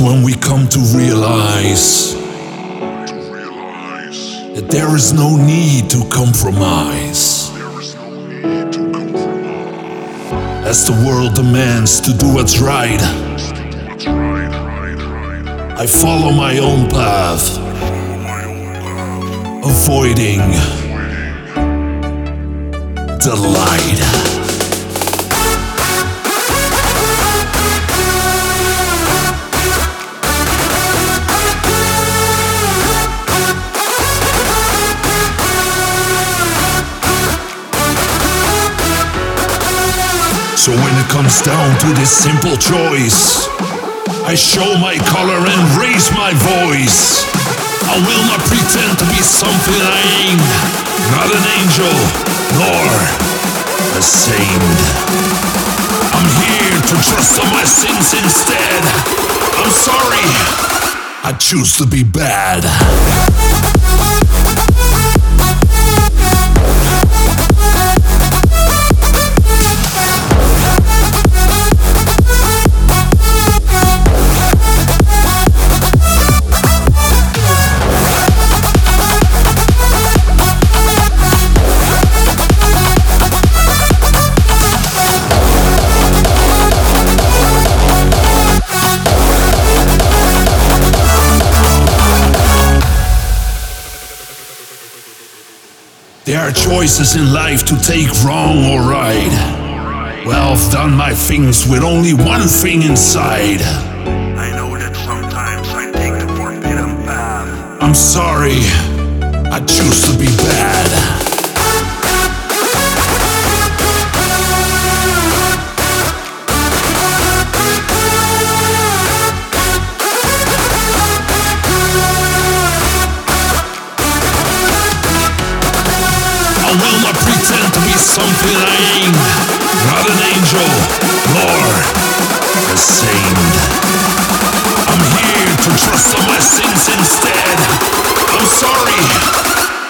When we come to realize that there is no need to compromise. As the world demands to do what's right. I follow my own path, avoiding the So when it comes down to this simple choice, I show my color and raise my voice. I will not pretend to be something I ain't. Not an angel, nor a saint. I'm here to trust on my sins instead. I'm sorry. I choose to be bad. There are choices in life to take wrong or right. Well, I've done my things with only one thing inside. I know that sometimes I take the forbidden path. I'm sorry. I choose to be bad. I will not pretend to be something I ain't. Not an angel, nor a saint. I'm here to trust on my sins instead. I'm sorry.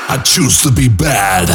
I choose to be bad.